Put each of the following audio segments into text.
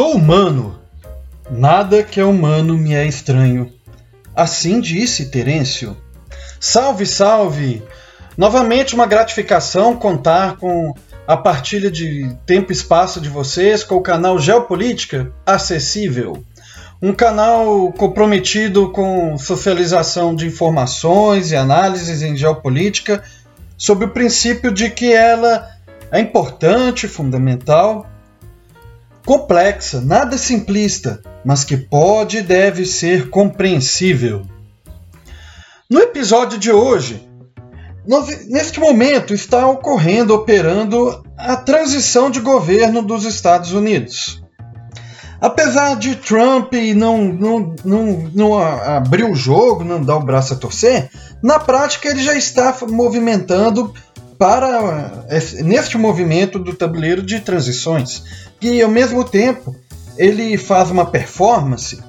Sou humano, nada que é humano me é estranho. Assim disse Terêncio. Salve, salve! Novamente uma gratificação contar com a partilha de tempo e espaço de vocês com o canal Geopolítica Acessível. Um canal comprometido com socialização de informações e análises em geopolítica, sob o princípio de que ela é importante, fundamental, complexa, nada simplista, mas que pode e deve ser compreensível. No episódio de hoje, neste momento está ocorrendo, operando a transição de governo dos Estados Unidos. Apesar de Trump não, não, não, não abrir o jogo, não dar o braço a torcer, na prática ele já está movimentando para neste movimento do tabuleiro de transições. E ao mesmo tempo ele faz uma performance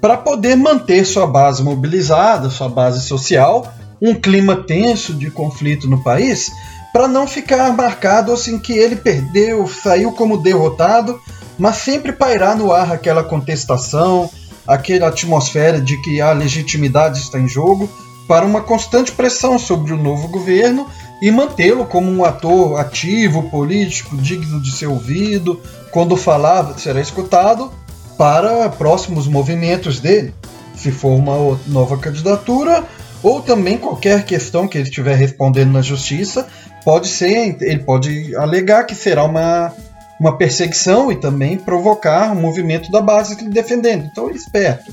para poder manter sua base mobilizada, sua base social, um clima tenso de conflito no país, para não ficar marcado assim que ele perdeu, saiu como derrotado mas sempre pairar no ar aquela contestação, aquela atmosfera de que a legitimidade está em jogo, para uma constante pressão sobre o novo governo e mantê-lo como um ator ativo, político, digno de ser ouvido, quando falar será escutado, para próximos movimentos dele, se for uma nova candidatura ou também qualquer questão que ele estiver respondendo na justiça, pode ser, ele pode alegar que será uma uma perseguição e também provocar um movimento da base defendendo. Então, esperto.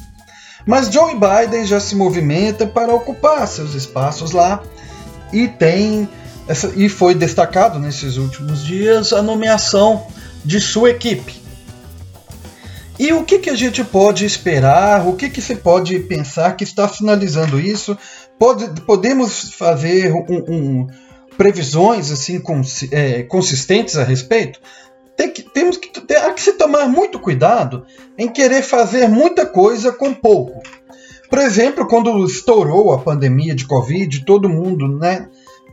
Mas Joe Biden já se movimenta para ocupar seus espaços lá e tem essa, e foi destacado nesses últimos dias a nomeação de sua equipe. E o que, que a gente pode esperar? O que, que se pode pensar que está finalizando isso? Pode, podemos fazer um, um, previsões assim cons, é, consistentes a respeito? tem que, temos que, ter, que se tomar muito cuidado em querer fazer muita coisa com pouco. Por exemplo, quando estourou a pandemia de Covid, todo mundo né,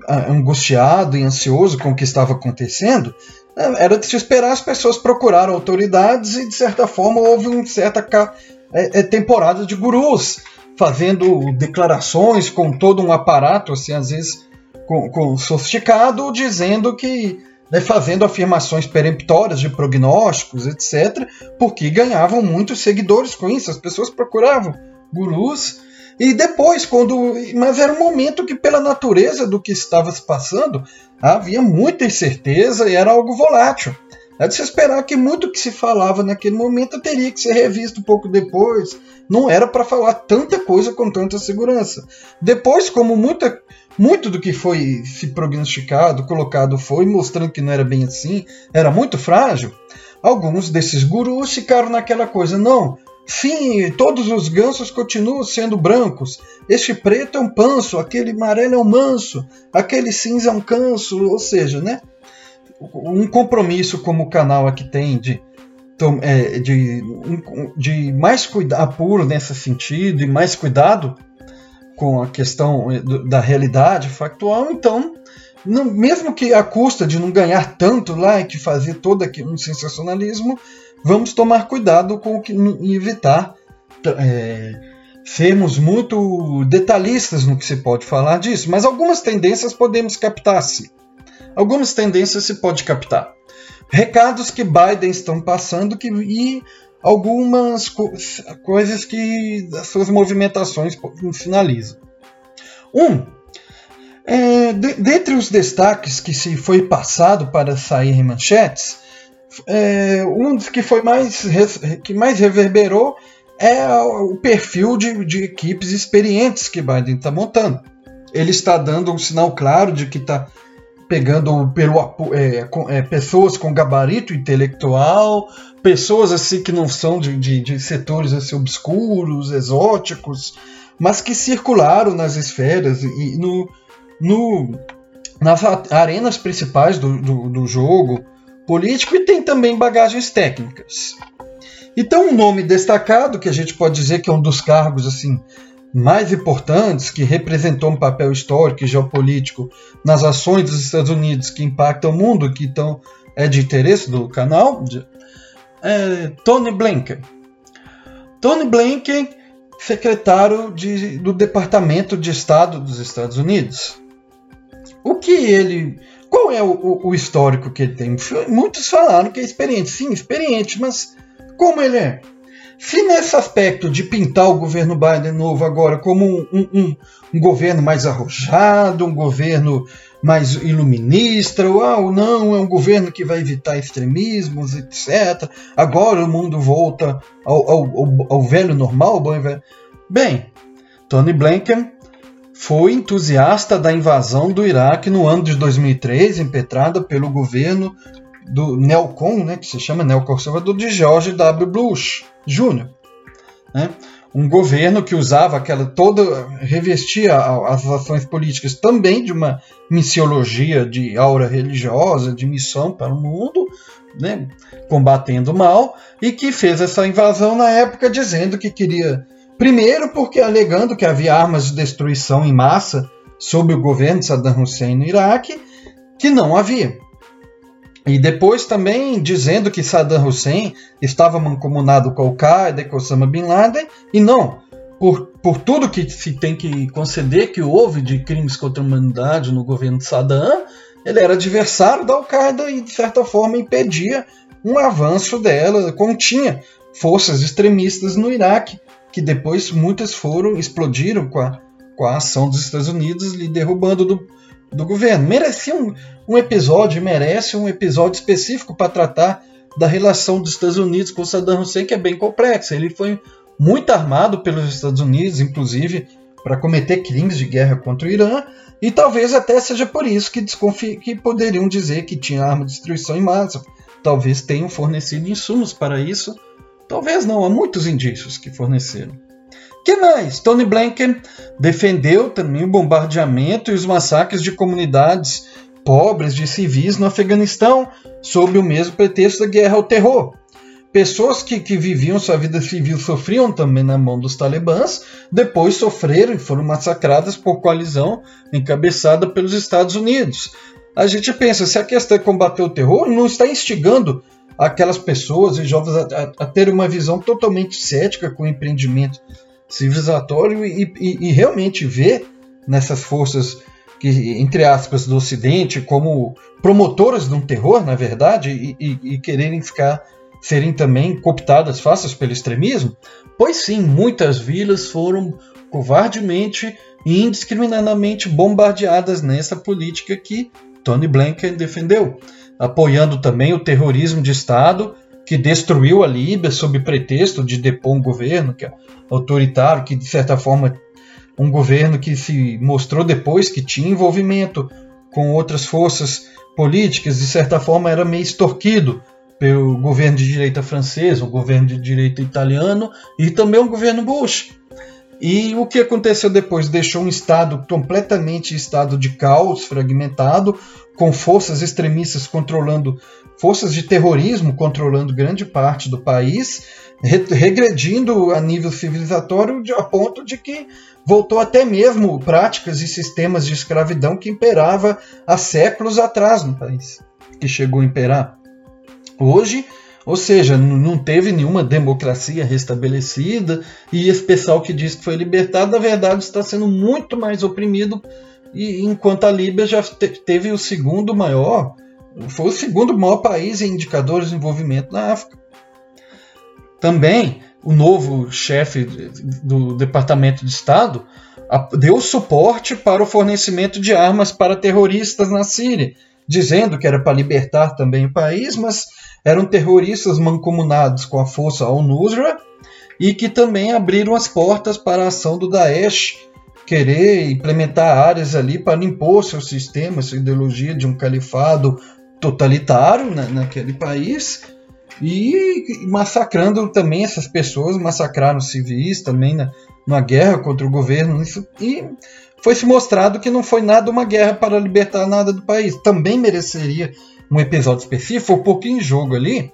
angustiado e ansioso com o que estava acontecendo, né, era de se esperar as pessoas procurar autoridades e, de certa forma, houve uma certa é, é, temporada de gurus fazendo declarações com todo um aparato, assim, às vezes com, com sofisticado, dizendo que né, fazendo afirmações peremptórias de prognósticos, etc., porque ganhavam muitos seguidores com isso, as pessoas procuravam gurus. E depois, quando. Mas era um momento que, pela natureza do que estava se passando, havia muita incerteza e era algo volátil. É de se esperar que muito que se falava naquele momento teria que ser revisto um pouco depois. Não era para falar tanta coisa com tanta segurança. Depois, como muita, muito do que foi se prognosticado, colocado foi, mostrando que não era bem assim, era muito frágil, alguns desses gurus ficaram naquela coisa, não, sim, todos os gansos continuam sendo brancos, este preto é um panso, aquele amarelo é um manso, aquele cinza é um canso, ou seja, né? Um compromisso como o canal aqui tem de é, de, de mais cuidado apuro nesse sentido e mais cuidado com a questão eh, da realidade factual, então, mesmo que a custa de não ganhar tanto like, fazer todo aquele um sensacionalismo, vamos tomar cuidado com o que evitar é, sermos muito detalhistas no que se pode falar disso. Mas algumas tendências podemos captar-se. Algumas tendências se pode captar. Recados que Biden estão passando que, e algumas co coisas que as suas movimentações finalizam. Um, é, de, dentre os destaques que se foi passado para sair em manchetes, é, um dos que foi mais que mais reverberou é o perfil de, de equipes experientes que Biden está montando. Ele está dando um sinal claro de que está pegando pelo, é, com, é, pessoas com gabarito intelectual, pessoas assim que não são de, de, de, setores assim, obscuros, exóticos, mas que circularam nas esferas e no, no, nas arenas principais do, do, do jogo político e tem também bagagens técnicas. Então um nome destacado que a gente pode dizer que é um dos cargos assim mais importantes, que representou um papel histórico e geopolítico nas ações dos Estados Unidos que impactam o mundo, que então é de interesse do canal, é Tony Blinken. Tony Blinken, secretário de, do Departamento de Estado dos Estados Unidos. O que ele. Qual é o, o, histórico que ele tem? Muitos falaram que é experiente. Sim, experiente, mas como ele é? Se nesse aspecto de pintar o governo Biden novo agora como um, um, um governo mais arrojado, um governo mais iluminista, ou ah, não, é um governo que vai evitar extremismos, etc. Agora o mundo volta ao, ao, ao velho normal, bom velho. Bem, Tony Blinken foi entusiasta da invasão do Iraque no ano de 2003, impetrada pelo governo do neocon, né, que se chama neoconservador, de George W. Bush Jr. Né? Um governo que usava aquela toda, revestia as ações políticas também de uma missiologia de aura religiosa, de missão para o mundo, né, combatendo o mal, e que fez essa invasão na época dizendo que queria, primeiro porque alegando que havia armas de destruição em massa sob o governo de Saddam Hussein no Iraque, que não havia. E depois também dizendo que Saddam Hussein estava mancomunado com Al-Qaeda e com Osama Bin Laden, e não, por, por tudo que se tem que conceder que houve de crimes contra a humanidade no governo de Saddam, ele era adversário da Al-Qaeda e, de certa forma, impedia um avanço dela, continha forças extremistas no Iraque, que depois muitas foram, explodiram com a, com a ação dos Estados Unidos, lhe derrubando do, do governo. Merecia um, um episódio, merece um episódio específico para tratar da relação dos Estados Unidos com Saddam Hussein, que é bem complexa. Ele foi muito armado pelos Estados Unidos, inclusive para cometer crimes de guerra contra o Irã, e talvez até seja por isso que, que poderiam dizer que tinha arma de destruição em massa. Talvez tenham fornecido insumos para isso. Talvez não, há muitos indícios que forneceram que mais? Tony Blinken defendeu também o bombardeamento e os massacres de comunidades pobres de civis no Afeganistão, sob o mesmo pretexto da guerra ao terror. Pessoas que, que viviam sua vida civil sofriam também na mão dos talibãs, depois sofreram e foram massacradas por coalizão encabeçada pelos Estados Unidos. A gente pensa, se a questão é combater o terror, não está instigando aquelas pessoas e jovens a, a, a ter uma visão totalmente cética com o empreendimento civilizatório e, e, e realmente ver nessas forças que, entre aspas, do Ocidente como promotoras de um terror, na verdade, e, e, quererem ficar, serem também cooptadas fáceis pelo extremismo? Pois sim, muitas vilas foram covardemente e indiscriminadamente bombardeadas nessa política que Tony Blinken defendeu, apoiando também o terrorismo de Estado que destruiu a Líbia sob pretexto de depor um governo que é autoritário, que de certa forma um governo que se mostrou depois que tinha envolvimento com outras forças políticas, de certa forma era meio extorquido pelo governo de direita francês, o governo de direita italiano e também o governo Bush. E o que aconteceu depois? Deixou um Estado completamente estado de caos, fragmentado, com forças extremistas controlando, forças de terrorismo controlando grande parte do país, regredindo a nível civilizatório a ponto de que voltou até mesmo práticas e sistemas de escravidão que imperava há séculos atrás no país, que chegou a imperar. Hoje, ou seja, não teve nenhuma democracia restabelecida e esse pessoal que diz que foi libertado, na verdade, está sendo muito mais oprimido e enquanto a Líbia já teve o segundo maior, foi o segundo maior país em indicadores de desenvolvimento na África. Também o novo chefe do Departamento de Estado deu suporte para o fornecimento de armas para terroristas na Síria, dizendo que era para libertar também o país, mas eram terroristas mancomunados com a força al-Nusra e que também abriram as portas para a ação do Daesh querer implementar áreas ali para impor seu sistema, sua ideologia de um califado totalitário né, naquele país e massacrando também essas pessoas, massacraram civis também na, numa guerra contra o governo. Isso, e foi se mostrado que não foi nada uma guerra para libertar nada do país. Também mereceria um episódio específico, pouquinho em jogo ali.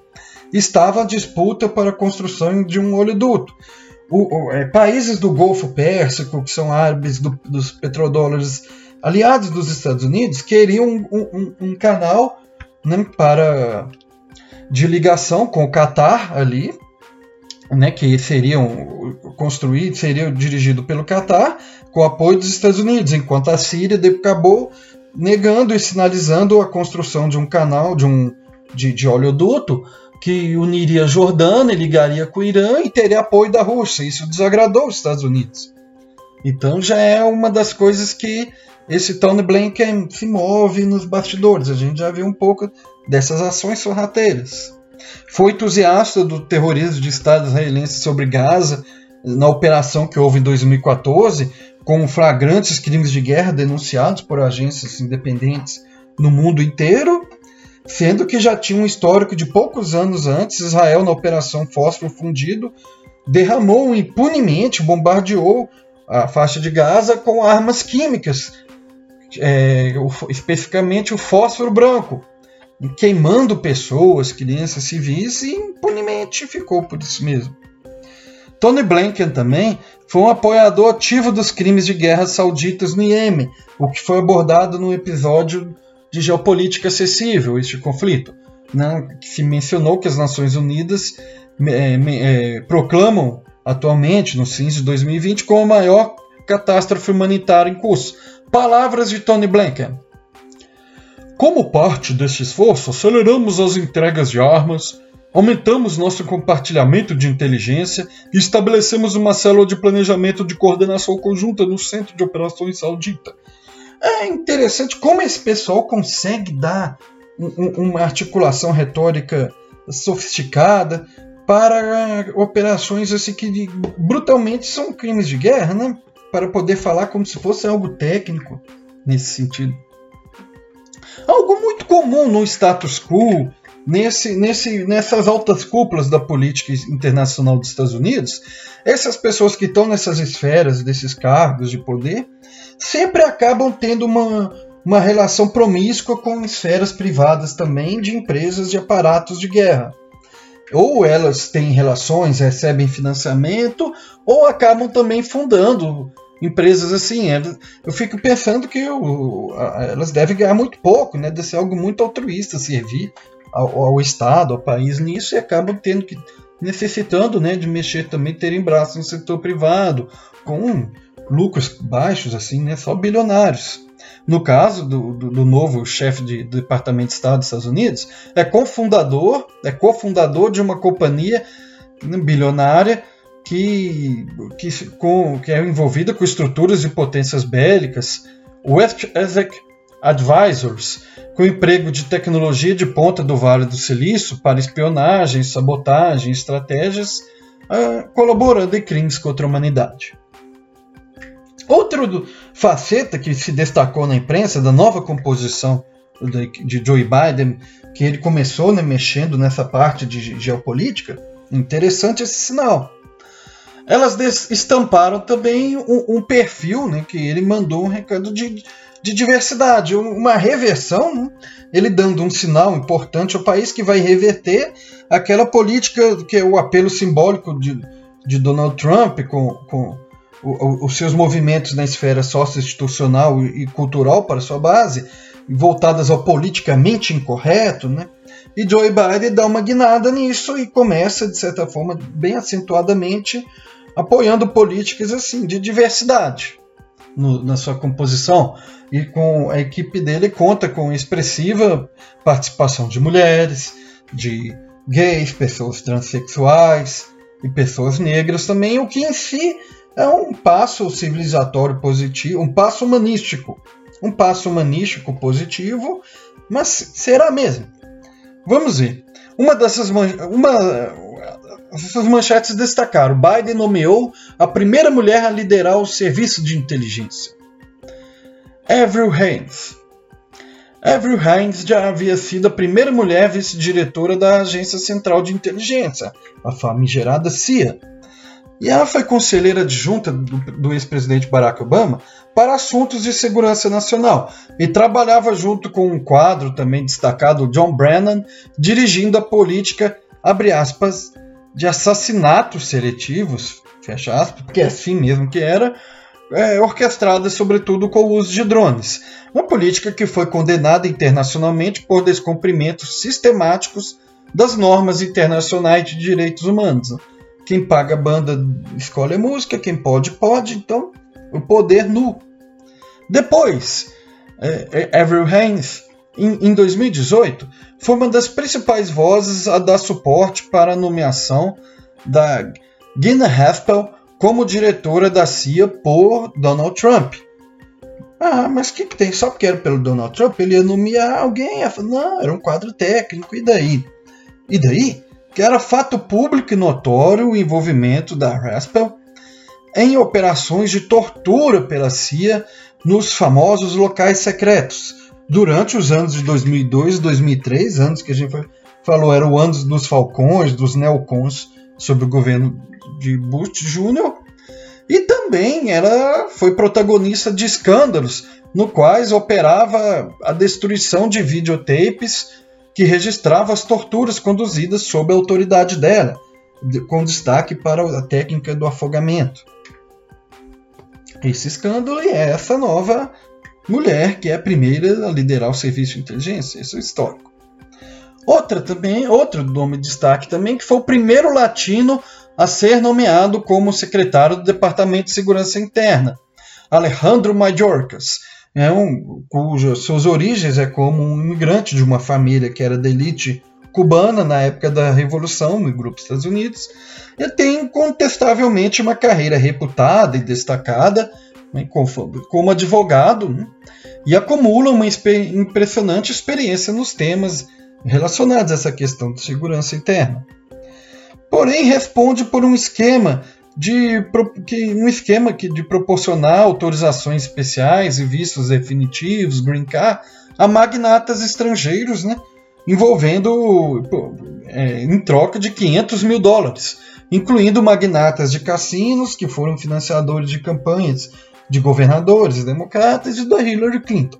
Estava a disputa para a construção de um oleoduto o, o, é, países do Golfo Pérsico, que são árabes do, dos petrodólares aliados dos Estados Unidos, queriam um, um, um canal né, para de ligação com o Catar ali, né, que seriam construídos, seria dirigido pelo Catar, com o apoio dos Estados Unidos, enquanto a Síria acabou negando e sinalizando a construção de um canal de um de, de oleoduto que uniria a Jordânia, ligaria com o Irã e teria apoio da Rússia. Isso desagradou os Estados Unidos. Então já é uma das coisas que esse Tony Blinken se move nos bastidores. A gente já viu um pouco dessas ações sorrateiras. Foi entusiasta do terrorismo de Estado israelense sobre Gaza na operação que houve em 2014, com flagrantes crimes de guerra denunciados por agências independentes no mundo inteiro, sendo que já tinha um histórico de poucos anos antes, Israel, na Operação Fósforo Fundido, derramou impunemente, bombardeou a faixa de Gaza com armas químicas, é, especificamente o fósforo branco, queimando pessoas, crianças civis, e impunemente ficou por isso mesmo. Tony Blinken também foi um apoiador ativo dos crimes de guerra sauditas no Iêmen, o que foi abordado no episódio de geopolítica acessível, este conflito, né, que se mencionou que as Nações Unidas é, é, proclamam atualmente, no fins de 2020, como a maior catástrofe humanitária em curso. Palavras de Tony Blinken. Como parte deste esforço, aceleramos as entregas de armas, aumentamos nosso compartilhamento de inteligência e estabelecemos uma célula de planejamento de coordenação conjunta no Centro de Operações Saudita. É interessante como esse pessoal consegue dar uma articulação retórica sofisticada para operações assim que brutalmente são crimes de guerra, né? Para poder falar como se fosse algo técnico nesse sentido. Algo muito comum no status quo, nesse, nesse, nessas altas cúpulas da política internacional dos Estados Unidos, essas pessoas que estão nessas esferas, desses cargos de poder, sempre acabam tendo uma, uma relação promíscua com esferas privadas também de empresas de aparatos de guerra ou elas têm relações, recebem financiamento, ou acabam também fundando empresas assim. Eu fico pensando que eu, elas devem ganhar muito pouco, né? Deve ser algo muito altruísta servir ao, ao, Estado, ao país nisso, e acabam tendo que necessitando né, de mexer também, terem braços no setor privado, com lucros baixos, assim, né? Só bilionários no caso do, do, do novo chefe de, do Departamento de Estado dos Estados Unidos, é cofundador, é cofundador de uma companhia bilionária que, que, com, que é envolvida com estruturas de potências bélicas, West Essex Advisors, com emprego de tecnologia de ponta do Vale do Silício para espionagem, sabotagem, estratégias, uh, colaborando em crimes contra a humanidade. Outro faceta que se destacou na imprensa da nova composição de Joe Biden, que ele começou né, mexendo nessa parte de geopolítica, interessante esse sinal. Elas estamparam também um, um perfil né, que ele mandou um recado de, de diversidade, uma reversão, né, ele dando um sinal importante ao país que vai reverter aquela política que é o apelo simbólico de, de Donald Trump com, com os seus movimentos na esfera sócio-institucional e cultural para sua base, voltadas ao politicamente incorreto, né? E Joe Biden dá uma guinada nisso e começa, de certa forma, bem acentuadamente, apoiando políticas assim de diversidade no, na sua composição. E com a equipe dele conta com expressiva participação de mulheres, de gays, pessoas transexuais e pessoas negras também, o que em si é um passo civilizatório positivo, um passo humanístico. Um passo humanístico positivo, mas será mesmo? Vamos ver. Uma dessas uma, essas manchetes destacaram: Biden nomeou a primeira mulher a liderar o serviço de inteligência. Avril Haines. Avril Haines já havia sido a primeira mulher vice-diretora da Agência Central de Inteligência, a famigerada CIA e ela foi conselheira adjunta do, do ex-presidente Barack Obama para assuntos de segurança nacional e trabalhava junto com um quadro também destacado, John Brennan, dirigindo a política, aspas, de assassinatos seletivos, fecha aspas, porque é assim mesmo que era, é, orquestrada sobretudo com o uso de drones. Uma política que foi condenada internacionalmente por descumprimentos sistemáticos das normas internacionais de direitos humanos. Quem paga a banda escolhe a música, quem pode, pode, então o poder nu. Depois, é, é, Avril Haines, em, em 2018, foi uma das principais vozes a dar suporte para a nomeação da Gina Haspel como diretora da CIA por Donald Trump. Ah, mas o que, que, tem? Só porque era pelo Donald Trump, ele ia nomear alguém. Não, era um quadro técnico, e daí? E daí? Que era fato público e notório o envolvimento da Haspel em operações de tortura pela CIA nos famosos locais secretos. Durante os anos de 2002 e 2003, anos que a gente falou eram anos dos falcões, dos neocons, sob o governo de Bush Jr. E também ela foi protagonista de escândalos no quais operava a destruição de videotapes que registrava as torturas conduzidas sob a autoridade dela, com destaque para a técnica do afogamento. Esse escândalo e essa nova mulher que é a primeira a liderar o serviço de inteligência, esse é histórico. Outra também, outro nome de destaque também, que foi o primeiro latino a ser nomeado como secretário do Departamento de Segurança Interna, Alejandro Mayorkas, é um, cujas suas origens é como um imigrante de uma família que era da elite cubana na época da Revolução no grupo Estados Unidos. Ele tem incontestavelmente uma carreira reputada e destacada né, como advogado né, e acumula uma impressionante experiência nos temas relacionados a essa questão de segurança interna. Porém, responde por um esquema de um esquema de proporcionar autorizações especiais e vistos definitivos, green card, a magnatas estrangeiros, né, envolvendo é, em troca de 500 mil dólares, incluindo magnatas de cassinos que foram financiadores de campanhas de governadores democratas e da Hillary Clinton.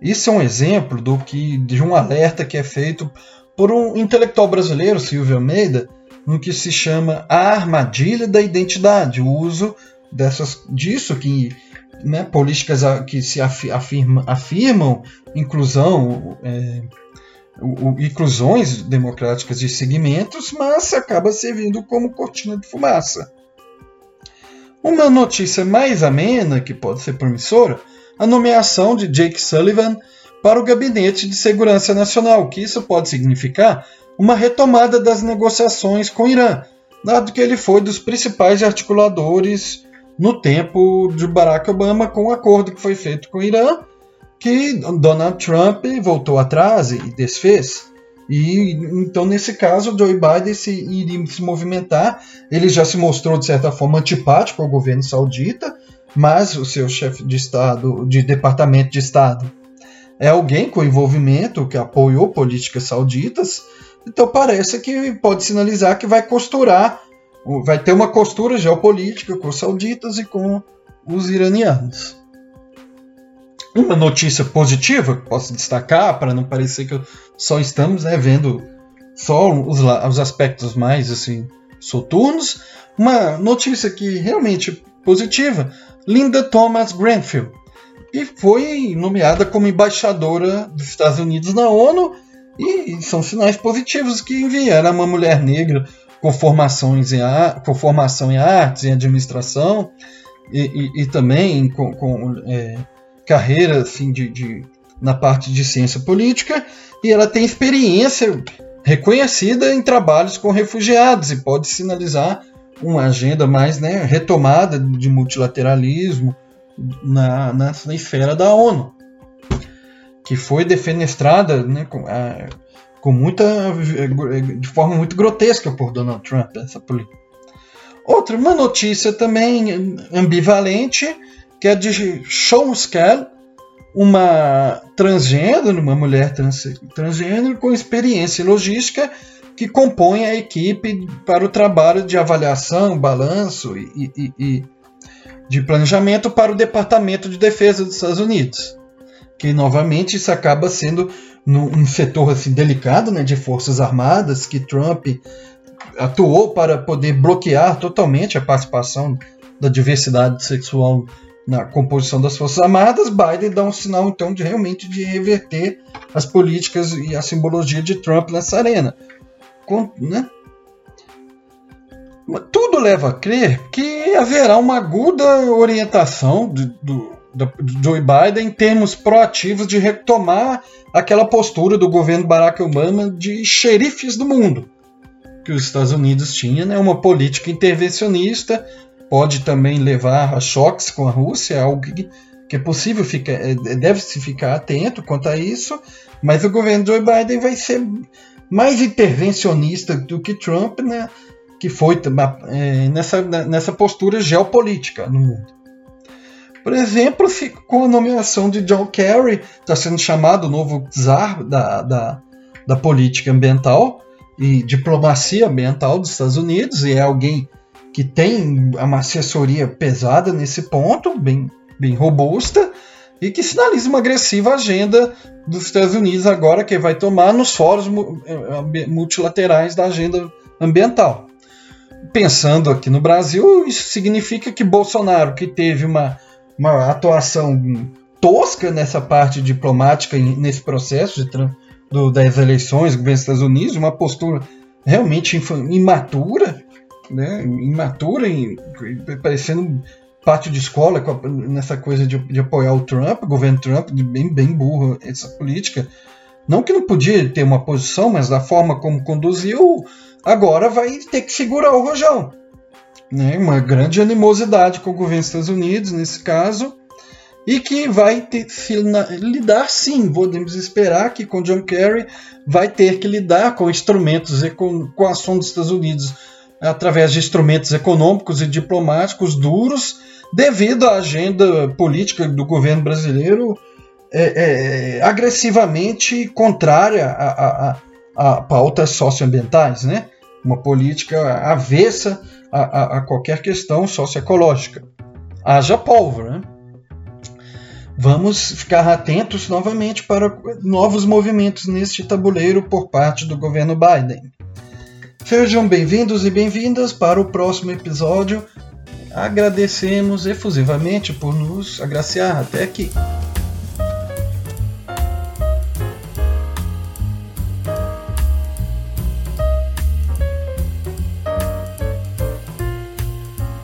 Isso é um exemplo do que de um alerta que é feito por um intelectual brasileiro, Silvio Almeida, no que se chama a armadilha da identidade, o uso dessas disso que né, políticas que se afirma, afirmam inclusão, é, o, o, inclusões democráticas de segmentos, mas acaba servindo como cortina de fumaça. Uma notícia mais amena, que pode ser promissora, a nomeação de Jake Sullivan para o Gabinete de Segurança Nacional, que isso pode significar uma retomada das negociações com o Irã, dado que ele foi dos principais articuladores no tempo de Barack Obama com o acordo que foi feito com o Irã, que Donald Trump voltou atrás e desfez. E então, nesse caso, Joe Biden se, iria se movimentar. Ele já se mostrou, de certa forma, antipático ao governo saudita, mas o seu chefe de Estado, de Departamento de Estado, é alguém com envolvimento que apoiou políticas sauditas. Então, parece que pode sinalizar que vai costurar, vai ter uma costura geopolítica com os sauditas e com os iranianos. Uma notícia positiva que posso destacar, para não parecer que só estamos né, vendo só os, os aspectos mais assim soturnos, uma notícia que realmente positiva, Linda Thomas Grenfell, que foi nomeada como embaixadora dos Estados Unidos na ONU e são sinais positivos que envia. Era uma mulher negra com, formações em com formação em artes, em administração e, e, e também com, com é, carreira assim, de, de, na parte de ciência política e ela tem experiência reconhecida em trabalhos com refugiados e pode sinalizar uma agenda mais né, retomada de multilateralismo na, na, na esfera da ONU, que foi defenestrada né, com, a, com muita, de forma muito grotesca por Donald Trump, essa política. Outra, uma notícia também ambivalente, que é de Sean Skell, uma transgênero, uma mulher trans, transgênero com experiência em logística que compõe a equipe para o trabalho de avaliação, balanço e, e, e de planejamento para o Departamento de Defesa dos Estados Unidos. Que novamente isso acaba sendo num, setor assim delicado, né, de forças armadas que Trump atuou para poder bloquear totalmente a participação da diversidade sexual na composição das Forças Armadas, Biden dá um sinal então de realmente de reverter as políticas e a simbologia de Trump nessa arena. Com, né? Tudo leva a crer que haverá uma aguda orientação do, do, do Joe Biden em termos proativos de retomar aquela postura do governo Barack Obama de xerifes do mundo que os Estados Unidos tinha, né? uma política intervencionista, pode também levar a choques com a Rússia, é algo que, que é possível ficar, é, deve-se ficar atento quanto a isso, mas o governo Joe Biden vai ser mais intervencionista do que Trump, né? que foi é, nessa, nessa postura geopolítica no mundo. Por exemplo, com a nomeação de John Kerry, está sendo chamado o novo czar da, da, da política ambiental, e diplomacia ambiental dos Estados Unidos e é alguém que tem uma assessoria pesada nesse ponto, bem, bem robusta, e que sinaliza uma agressiva agenda dos Estados Unidos agora que vai tomar nos fóruns eh, multilaterais da agenda ambiental. Pensando aqui no Brasil, isso significa que Bolsonaro, que teve uma, uma atuação tosca nessa parte diplomática, nesse processo de, do, das eleições governo dos Estados Unidos, uma postura realmente imatura, né? imatura, e, parecendo parte de escola nessa coisa de, de, apoiar o Trump, o governo Trump, bem, bem burro essa política. Não que não podia ter uma posição, mas da forma como conduziu, agora vai ter que segurar o rojão. Né? Uma grande animosidade com o governo dos Estados Unidos, nesse caso, e que vai ter, lidar sim, podemos esperar que com John Kerry vai ter que lidar com instrumentos, com, com a ação dos Estados Unidos através de instrumentos econômicos e diplomáticos duros, devido à agenda política do governo brasileiro é, é, agressivamente contrária a, a, a, pautas socioambientais, né? uma política avessa a, a, a qualquer questão socioecológica. Haja pólvora. Né? Vamos ficar atentos novamente para novos movimentos neste tabuleiro por parte do governo Biden. Sejam bem-vindos e bem-vindas para o próximo episódio. Agradecemos efusivamente por nos agraciar até aqui.